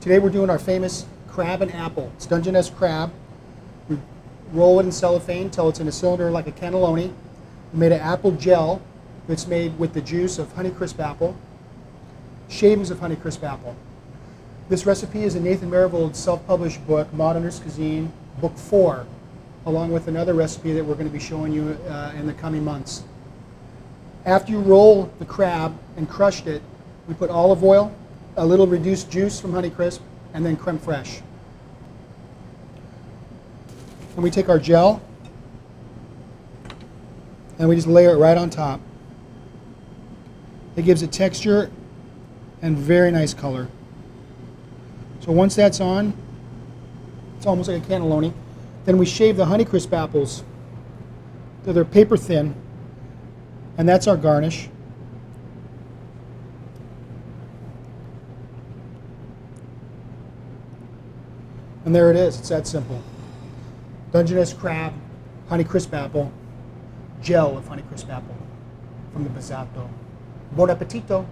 Today we're doing our famous crab and apple. It's Dungeness crab. We roll it in cellophane until it's in a cylinder like a cannelloni. We made an apple gel that's made with the juice of Honeycrisp apple, shavings of Honeycrisp apple. This recipe is in Nathan Myhrvold's self-published book, Modernist Cuisine, Book 4, along with another recipe that we're going to be showing you uh, in the coming months. After you roll the crab and crushed it, we put olive oil, a little reduced juice from Honeycrisp, and then creme fraiche. And we take our gel and we just layer it right on top. It gives it texture and very nice color. So once that's on, it's almost like a cannelloni. Then we shave the Honeycrisp apples so they're paper thin, and that's our garnish. And there it is. It's that simple. Dungeness crab, Honeycrisp apple, gel of Honeycrisp apple from the Bazzato. Buon appetito!